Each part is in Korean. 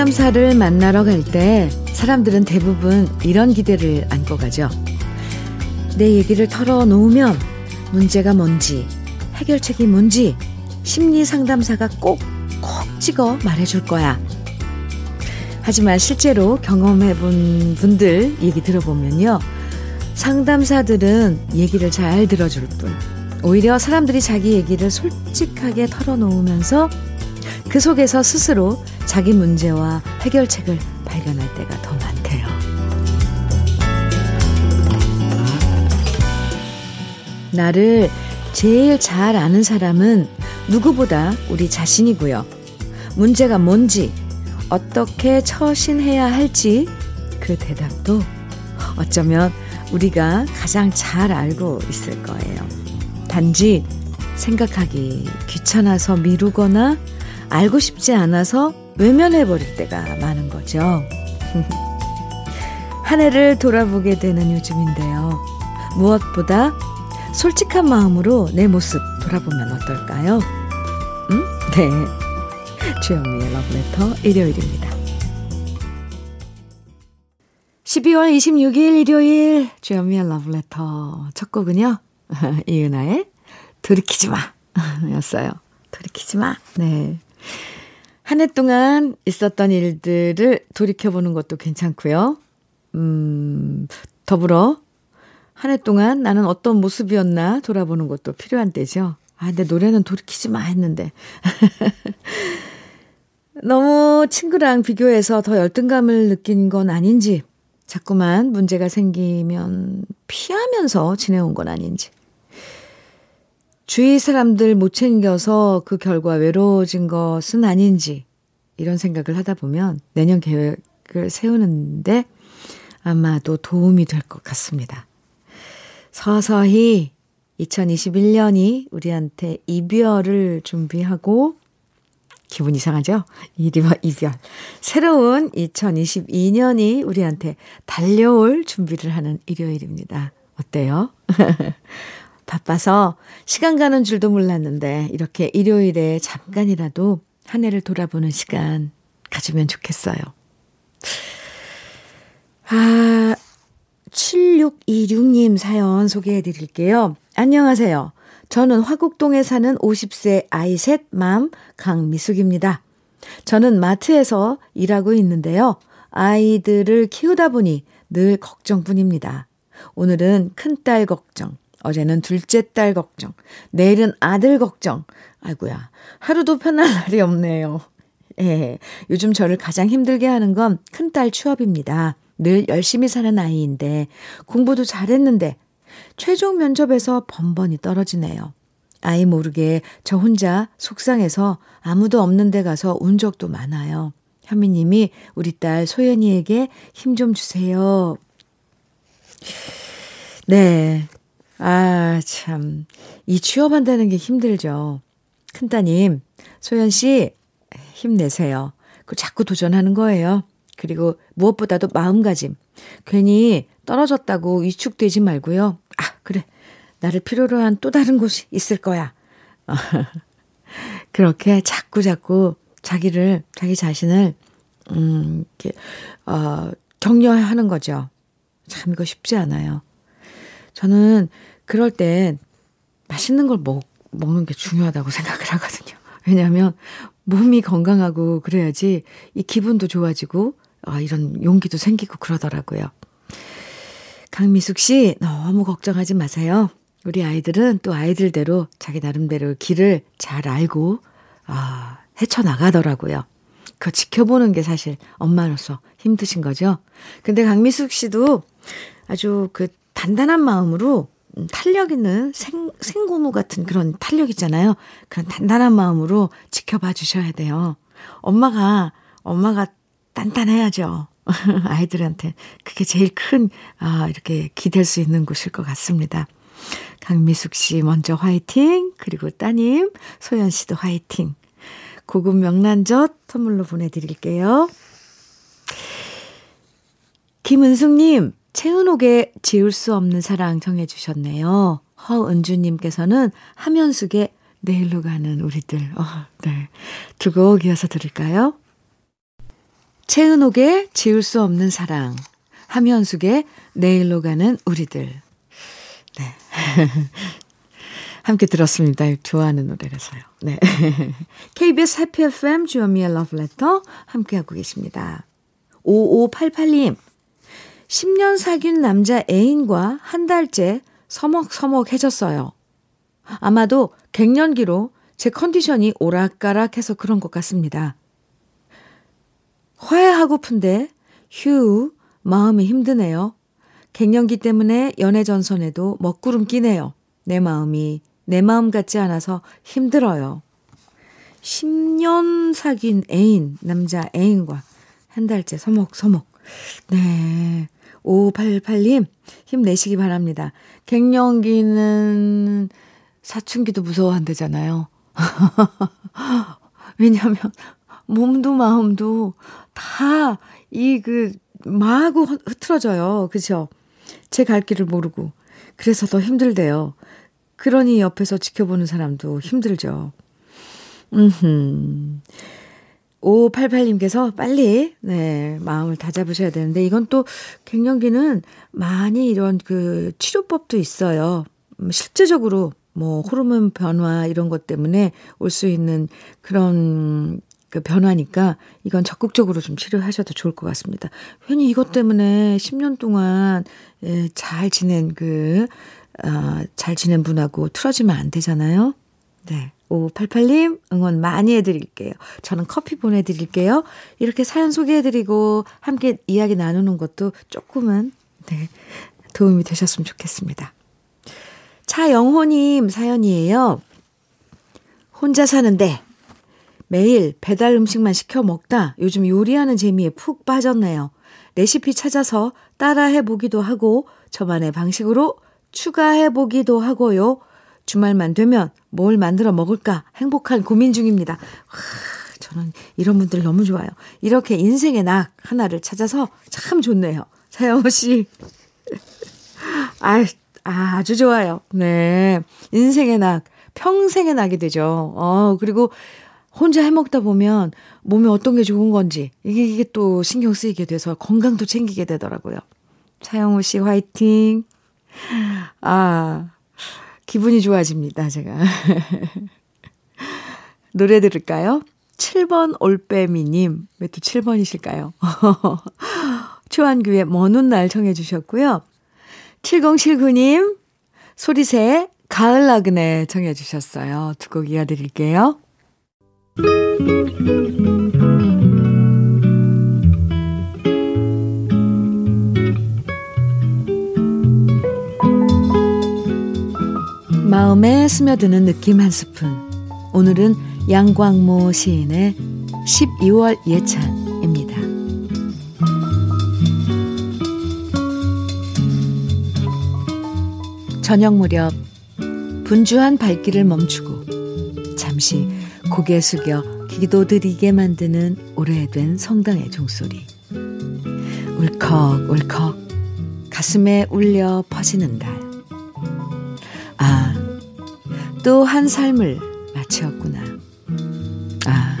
상담사를 만나러 갈 때 사람들은 대부분 이런 기대를 안고 가죠. 내 얘기를 털어놓으면 문제가 뭔지, 해결책이 뭔지 심리 상담사가 꼭, 콕 찍어 말해줄 거야. 하지만 실제로 경험해본 분들 얘기 들어보면요. 상담사들은 얘기를 잘 들어줄 뿐, 오히려 사람들이 자기 얘기를 솔직하게 털어놓으면서 그 속에서 스스로 자기 문제와 해결책을 발견할 때가 더 많대요. 나를 제일 잘 아는 사람은 누구보다 우리 자신이고요. 문제가 뭔지, 어떻게 처신해야 할지 그 대답도 어쩌면 우리가 가장 잘 알고 있을 거예요. 단지 생각하기 귀찮아서 미루거나 알고 싶지 않아서 외면해버릴 때가 많은 거죠. 한 해를 돌아보게 되는 요즘인데요. 무엇보다 솔직한 마음으로 내 모습 돌아보면 어떨까요? 음? 네. 주현미의 러브레터 일요일입니다. 12월 26일 일요일 주현미의 러브레터 첫 곡은요. 이은아의 돌이키지 마 였어요. 돌이키지 마. 네. 한 해 동안 있었던 일들을 돌이켜보는 것도 괜찮고요. 음, 더불어 한 해 동안 나는 어떤 모습이었나 돌아보는 것도 필요한 때죠. 아, 내 노래는 돌이키지 마 했는데. 너무 친구랑 비교해서 더 열등감을 느낀 건 아닌지, 자꾸만 문제가 생기면 피하면서 지내온 건 아닌지, 주위 사람들 못 챙겨서 그 결과 외로워진 것은 아닌지 이런 생각을 하다 보면 내년 계획을 세우는데 아마도 도움이 될 것 같습니다. 서서히 2021년이 우리한테 이별을 준비하고 기분 이상하죠? 이별, 이별. 새로운 2022년이 우리한테 달려올 준비를 하는 일요일입니다. 어때요? 바빠서 시간 가는 줄도 몰랐는데 이렇게 일요일에 잠깐이라도 한 해를 돌아보는 시간 가지면 좋겠어요. 아, 7626님 사연 소개해 드릴게요. 안녕하세요. 저는 화곡동에 사는 50세 아이 셋 맘 강미숙입니다. 저는 마트에서 일하고 있는데요. 아이들을 키우다 보니 늘 걱정뿐입니다. 오늘은 큰딸 걱정, 어제는 둘째 딸 걱정, 내일은 아들 걱정. 아이고야, 하루도 편할 날이 없네요. 예, 요즘 저를 가장 힘들게 하는 건 큰딸 취업입니다. 늘 열심히 사는 아이인데 공부도 잘했는데 최종 면접에서 번번이 떨어지네요. 아이 모르게 저 혼자 속상해서 아무도 없는 데 가서 운 적도 많아요. 현미님이 우리 딸 소연이에게 힘 좀 주세요. 네, 아, 참. 이 취업한다는 게 힘들죠. 큰따님, 소연씨, 힘내세요. 그 자꾸 도전하는 거예요. 그리고 무엇보다도 마음가짐. 괜히 떨어졌다고 위축되지 말고요. 아, 그래. 나를 필요로 한 또 다른 곳이 있을 거야. 그렇게 자꾸 자꾸 자기를, 자기 자신을, 음, 이렇게, 어, 격려하는 거죠. 참, 이거 쉽지 않아요. 저는 그럴 땐 맛있는 걸 먹, 먹는 게 중요하다고 생각을 하거든요. 왜냐하면 몸이 건강하고 그래야지 이 기분도 좋아지고 아, 이런 용기도 생기고 그러더라고요. 강미숙 씨 너무 걱정하지 마세요. 우리 아이들은 또 아이들대로 자기 나름대로 길을 잘 알고 아, 헤쳐나가더라고요. 그 지켜보는 게 사실 엄마로서 힘드신 거죠. 근데 강미숙 씨도 아주 그 단단한 마음으로 음, 탄력 있는 생, 생고무 같은 그런 탄력 있잖아요. 그런 단단한 마음으로 지켜봐 주셔야 돼요. 엄마가, 엄마가 단단해야죠. 아이들한테. 그게 제일 큰, 아, 이렇게 기댈 수 있는 곳일 것 같습니다. 강미숙 씨 먼저 화이팅. 그리고 따님, 소연 씨도 화이팅. 고급 명란젓 선물로 보내드릴게요. 김은숙님, 채은옥의 지울 수 없는 사랑 정해 주셨네요. 허은주님께서는 하면숙의 내일로 가는 우리들. 어, 네. 두곡 이어서 들을까요? 최은옥의 지울 수 없는 사랑. 함현숙의 내일로 가는 우리들. 네. 함께 들었습니다. 좋아하는 노래라서요. 네. KBS 해피 FM 주현미의 러브레터 함께하고 계십니다. 5588님. 10년 사귄 남자 애인과 한 달째 서먹서먹해졌어요. 아마도 갱년기로 제 컨디션이 오락가락해서 그런 것 같습니다. 화해하고픈데 휴 마음이 힘드네요. 갱년기 때문에 연애 전선에도 먹구름 끼네요. 내 마음이 내 마음 같지 않아서 힘들어요. 10년 사귄 애인, 남자 애인과 한 달째 서먹서먹. 네. 5588님, 힘내시기 바랍니다. 갱년기는 사춘기도 무서워한대잖아요. 왜냐면, 몸도 마음도 다 이 그 마구 흐트러져요. 그죠? 제 갈 길을 모르고. 그래서 더 힘들대요. 그러니 옆에서 지켜보는 사람도 힘들죠. 음흠. 5588님께서 빨리, 네, 마음을 다 잡으셔야 되는데, 이건 또 갱년기는 많이 이런 그 치료법도 있어요. 음, 실제적으로 뭐 호르몬 변화 이런 것 때문에 올 수 있는 그런 그 변화니까 이건 적극적으로 좀 치료하셔도 좋을 것 같습니다. 괜히 이것 때문에 10년 동안 예, 잘 지낸 그, 어, 잘 지낸 분하고 틀어지면 안 되잖아요. 네. 5588님 응원 많이 해드릴게요. 저는 커피 보내드릴게요. 이렇게 사연 소개해드리고 함께 이야기 나누는 것도 조금은 네, 도움이 되셨으면 좋겠습니다. 차영호님 사연이에요. 혼자 사는데 매일 배달 음식만 시켜 먹다 요즘 요리하는 재미에 푹 빠졌네요. 레시피 찾아서 따라 해 보기도 하고 저만의 방식으로 추가해 보기도 하고요. 주말만 되면 뭘 만들어 먹을까 행복한 고민 중입니다. 와, 저는 이런 분들 너무 좋아요. 이렇게 인생의 낙 하나를 찾아서 참 좋네요. 사영호 씨. 아, 아주 좋아요. 네. 인생의 낙, 평생의 낙이 되죠. 어, 그리고 혼자 해 먹다 보면 몸에 어떤 게 좋은 건지 이게, 이게 또 신경 쓰이게 돼서 건강도 챙기게 되더라고요. 차영우 씨 화이팅. 아, 기분이 좋아집니다, 제가. 노래 들을까요? 7번 올빼미님. 왜 또 7번이실까요? 초안규의 먼 훗날 청해 주셨고요. 7079님, 소리새 가을 나그네 청해 주셨어요. 두 곡 이어드릴게요. 마음에 스며드는 느낌 한 스푼. 오늘은 양광모 시인의 12월 예찬입니다. 저녁 무렵 분주한 발길을 멈추고 잠시 고개 숙여 기도드리게 만드는 오래된 성당의 종소리. 울컥 울컥 가슴에 울려 퍼지는 달. 아, 또 한 삶을 마치었구나. 아,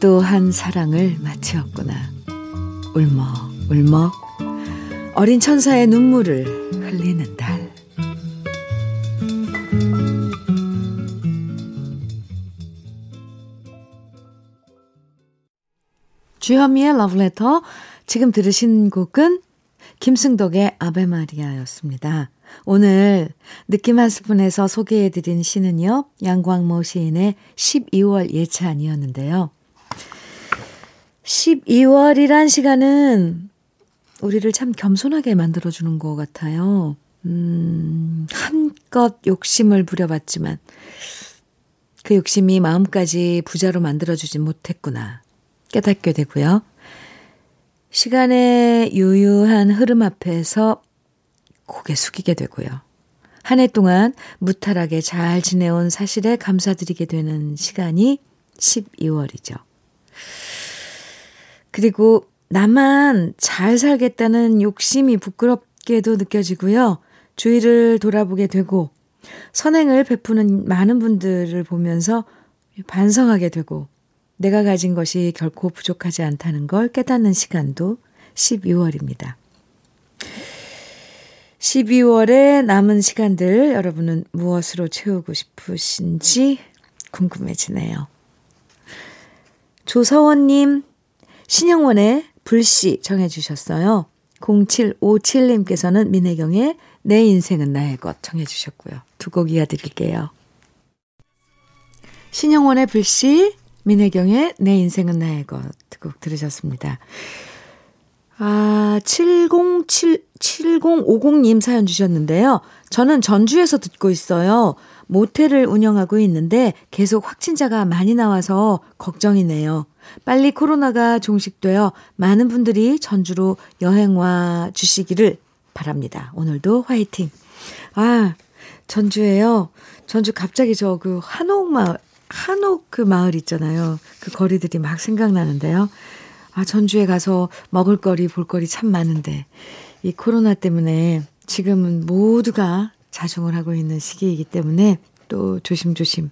또 한 사랑을 마치었구나. 울먹 울먹 어린 천사의 눈물을 흘리는 달. 주현미의 러브레터. 지금 들으신 곡은 김승덕의 아베마리아였습니다. 오늘 느낌 한 스푼에서 소개해드린 시는요, 양광모 시인의 12월 예찬이었는데요. 12월이란 시간은 우리를 참 겸손하게 만들어주는 것 같아요. 음, 한껏 욕심을 부려봤지만, 그 욕심이 마음까지 부자로 만들어주지 못했구나. 깨닫게 되고요. 시간의 유유한 흐름 앞에서 고개 숙이게 되고요. 한 해 동안 무탈하게 잘 지내온 사실에 감사드리게 되는 시간이 12월이죠. 그리고 나만 잘 살겠다는 욕심이 부끄럽게도 느껴지고요. 주위를 돌아보게 되고 선행을 베푸는 많은 분들을 보면서 반성하게 되고 내가 가진 것이 결코 부족하지 않다는 걸 깨닫는 시간도 12월입니다. 12월에 남은 시간들 여러분은 무엇으로 채우고 싶으신지 궁금해지네요. 조서원님, 신영원의 불씨 정해주셨어요. 0757님께서는 민혜경의 내 인생은 나의 것 정해주셨고요. 두 곡 이어드릴게요. 신영원의 불씨, 민혜경의 내 인생은 나의 것 두 곡 들으셨습니다. 아, 707, 7050님 사연 주셨는데요. 저는 전주에서 듣고 있어요. 모텔을 운영하고 있는데 계속 확진자가 많이 나와서 걱정이네요. 빨리 코로나가 종식되어 많은 분들이 전주로 여행 와 주시기를 바랍니다. 오늘도 화이팅. 아, 전주에요. 전주 갑자기 저 그 한옥 마을, 한옥 그 마을 있잖아요. 그 거리들이 막 생각나는데요. 아, 전주에 가서 먹을거리, 볼거리 참 많은데, 이 코로나 때문에 지금은 모두가 자중을 하고 있는 시기이기 때문에 또 조심조심,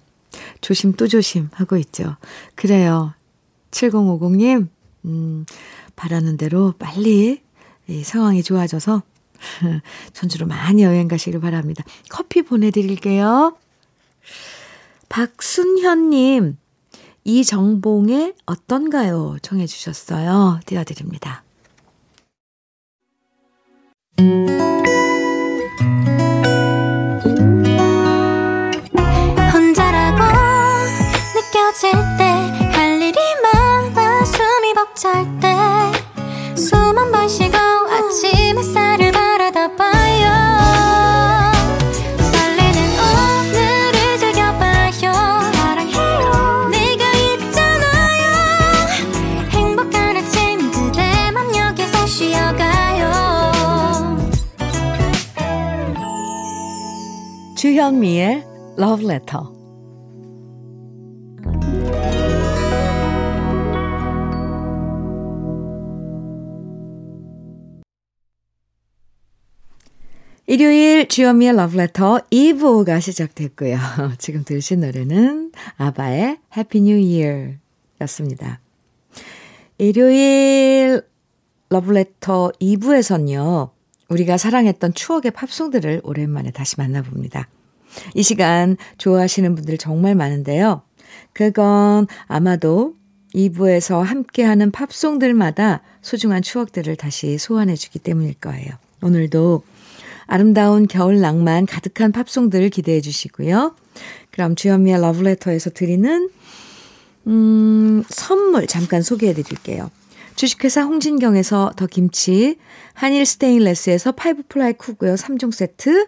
조심 또 조심 하고 있죠. 그래요. 7050님, 음, 바라는 대로 빨리 이 상황이 좋아져서 전주로 많이 여행 가시길 바랍니다. 커피 보내드릴게요. 박순현님, 이정봉의 어떤가요? 청해 주셨어요. 띄워드립니다. 혼자라고 느껴질 때 할 일이 많아 숨이 벅찰 때 주현미의 Love Letter. 일요일 주현미의 Letter 2부가 시작됐고요. 지금 들으신 노래는 아바의 Happy New Year 였습니다. 일요일 Letter 2부에선요. 우리가 사랑했던 추억의 팝송들을 오랜만에 다시 만나봅니다. 이 시간 좋아하시는 분들 정말 많은데요. 그건 아마도 2부에서 함께하는 팝송들마다 소중한 추억들을 다시 소환해주기 때문일 거예요. 오늘도 아름다운 겨울 낭만 가득한 팝송들을 기대해 주시고요. 그럼 주현미의 러브레터에서 드리는 음, 선물 잠깐 소개해 드릴게요. 주식회사 홍진경에서 더 김치, 한일 스테인레스에서 five ply 쿠고요 3종 세트,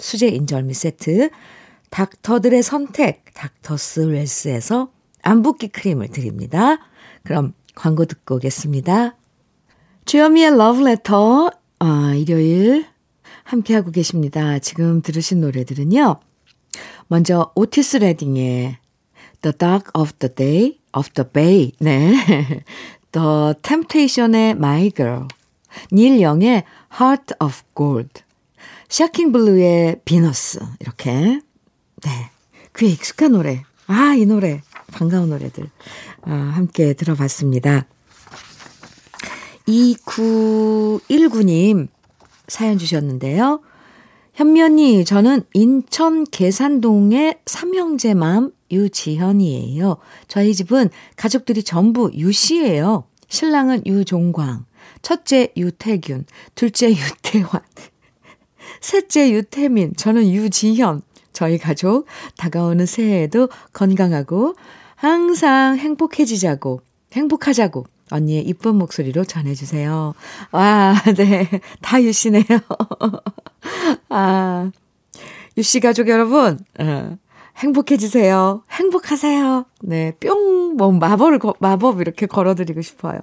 수제 인절미 세트, 닥터들의 선택, 닥터스 웰스에서 안붓기 크림을 드립니다. 그럼 광고 듣고 오겠습니다. 주여미의 러브레터, 아, 일요일 함께하고 계십니다. 지금 들으신 노래들은요. 먼저 오티스 레딩의 The Dark of the Day, of the Bay, 네. The Temptation의 My Girl, 닐 영의 Heart of Gold, 샤킹 블루의 비너스 이렇게 네 귀에 익숙한 노래 아 이 노래 반가운 노래들 아, 함께 들어봤습니다. 2919님 사연 주셨는데요. 현면이 저는 인천 계산동의 삼형제 맘 유지현이에요. 저희 집은 가족들이 전부 유씨예요. 신랑은 유종광, 첫째 유태균, 둘째 유태환, 셋째 유태민, 저는 유지현. 저희 가족 다가오는 새해에도 건강하고 항상 행복해지자고, 행복하자고 언니의 이쁜 목소리로 전해주세요. 와, 네. 다 유씨네요. 아, 유씨 가족 여러분, 어, 행복해지세요. 행복하세요. 네, 뿅, 뭐, 마법을, 마법 이렇게 걸어드리고 싶어요.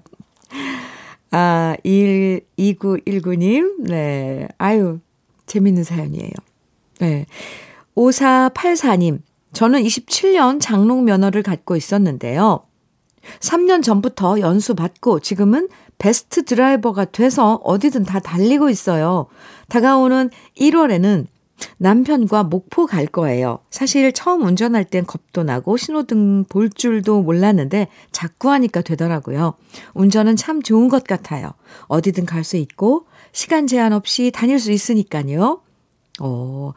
아, 1, 2919님, 네. 아유, 재밌는 사연이에요. 네. 5484님, 저는 27년 장롱 면허를 갖고 있었는데요. 3년 전부터 연수 받고 지금은 베스트 드라이버가 돼서 어디든 다 달리고 있어요. 다가오는 1월에는 남편과 목포 갈 거예요. 사실 처음 운전할 땐 겁도 나고 신호등 볼 줄도 몰랐는데 자꾸 하니까 되더라고요. 운전은 참 좋은 것 같아요. 어디든 갈 수 있고 시간 제한 없이 다닐 수 있으니까요. 어,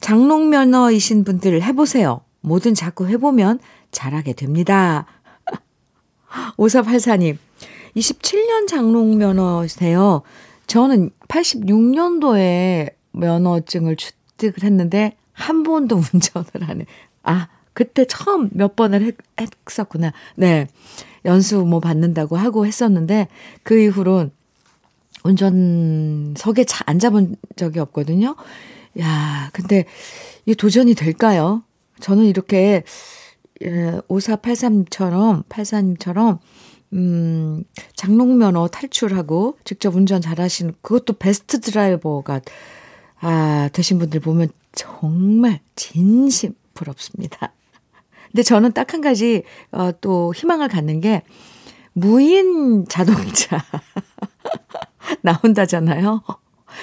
장롱면허이신 분들 해보세요. 뭐든 자꾸 해보면 잘하게 됩니다. 5484님, 27년 장롱면허세요. 저는 86년도에 면허증을 취득을 했는데 한 번도 운전을 안 해. 아, 그때 처음 몇 번을 했, 했었구나. 네. 연수 뭐 받는다고 하고 했었는데 그 이후론 운전석에 차 앉아본 적이 없거든요. 야, 근데 이 도전이 될까요? 저는 이렇게 5483처럼, 예, 84님처럼 음, 장롱면허 탈출하고 직접 운전 잘하시는 그것도 베스트 드라이버가 아, 되신 분들 보면 정말 진심 부럽습니다. 근데 저는 딱 한 가지, 어, 또 희망을 갖는 게 무인 자동차 나온다잖아요.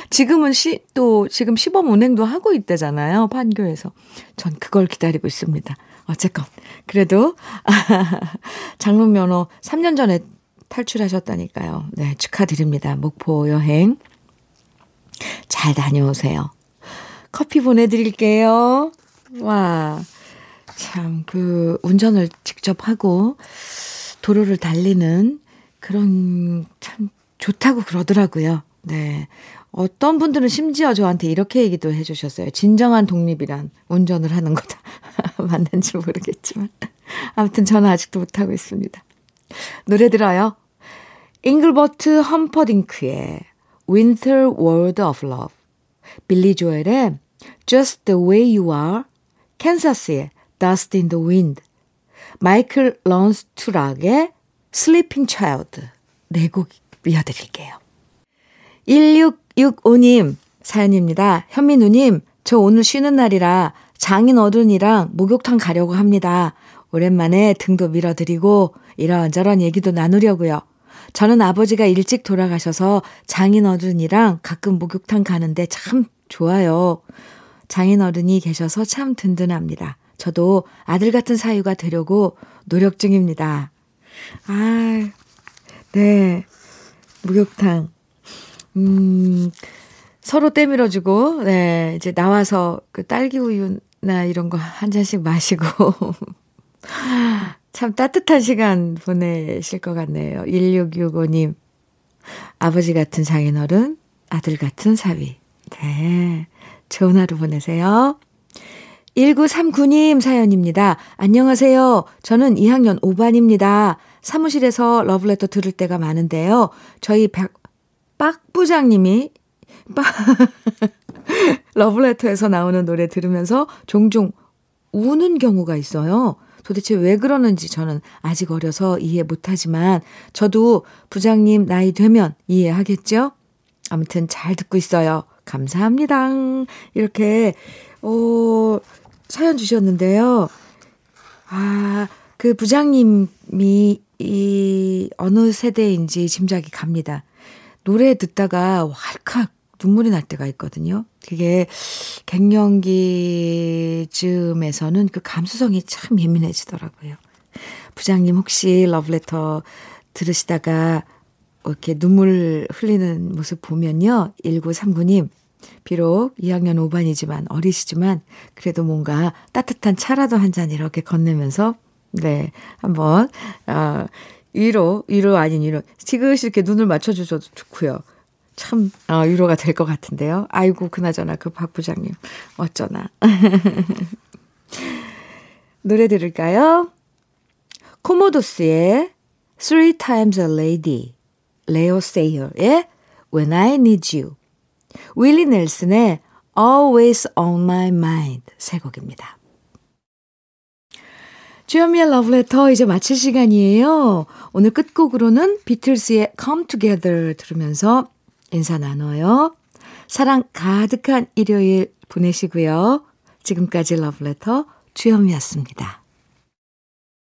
지금은 시, 또 지금 시범 운행도 하고 있다잖아요. 판교에서. 전 그걸 기다리고 있습니다. 어쨌건. 그래도, 장롱 면허 3년 전에 탈출하셨다니까요. 네, 축하드립니다. 목포 여행. 잘 다녀오세요. 커피 보내드릴게요. 와, 참, 그, 운전을 직접 하고, 도로를 달리는 그런, 참, 좋다고 그러더라고요. 네. 어떤 분들은 심지어 저한테 이렇게 얘기도 해주셨어요. 진정한 독립이란 운전을 하는 거다. 맞는지 모르겠지만. 아무튼 저는 아직도 못하고 있습니다. 노래 들어요. 잉글버트 험퍼딩크의 Winter World of Love, 빌리 조엘의 Just the Way You Are, 캔사스의 Dust in the Wind, 마이클 런스투락의 Sleeping Child 네 곡이 어드릴게요. 1665님 사연입니다. 현민우님, 저 오늘 쉬는 날이라 장인 어른이랑 목욕탕 가려고 합니다. 오랜만에 등도 밀어드리고 이런저런 얘기도 나누려고요. 저는 아버지가 일찍 돌아가셔서 장인 어른이랑 가끔 목욕탕 가는데 참 좋아요. 장인 어른이 계셔서 참 든든합니다. 저도 아들 같은 사유가 되려고 노력 중입니다. 아, 네. 목욕탕. 음, 서로 때밀어주고, 네. 이제 나와서 그 딸기 우유나 이런 거 한 잔씩 마시고. 참 따뜻한 시간 보내실 것 같네요. 1665님. 아버지 같은 장인어른, 아들 같은 사위. 네. 좋은 하루 보내세요. 1939님 사연입니다. 안녕하세요. 저는 2학년 5반입니다. 사무실에서 러브레터 들을 때가 많은데요. 저희 박, 박 부장님이, 박, 러브레터에서 나오는 노래 들으면서 종종 우는 경우가 있어요. 도대체 왜 그러는지 저는 아직 어려서 이해 못하지만 저도 부장님 나이 되면 이해하겠죠? 아무튼 잘 듣고 있어요. 감사합니다. 이렇게, 어, 사연 주셨는데요. 아, 그 부장님 이이 어느 세대인지 짐작이 갑니다. 노래 듣다가 왈칵 눈물이 날 때가 있거든요. 그게 갱년기쯤에서는 그 감수성이 참 예민해지더라고요. 부장님 혹시 러브레터 들으시다가 이렇게 눈물 흘리는 모습 보면요. 1939님, 비록 2학년 5반이지만 어리시지만 그래도 뭔가 따뜻한 차라도 한 잔 이렇게 건네면서 네, 한번 어 위로 위로 아닌 위로 지그시 이렇게 눈을 맞춰 주셔도 좋고요. 참 어, 위로가 될 것 같은데요. 아이고 그나저나 그 박 부장님 어쩌나. 노래 들을까요? 코모도스의 Three Times a Lady, 레오 세이어의 When I Need You, 윌리 넬슨의 Always on My Mind 세 곡입니다. 주현미의 러브레터 이제 마칠 시간이에요. 오늘 끝곡으로는 비틀스의 Come Together 들으면서 인사 나눠요. 사랑 가득한 일요일 보내시고요. 지금까지 러브레터 주현미였습니다.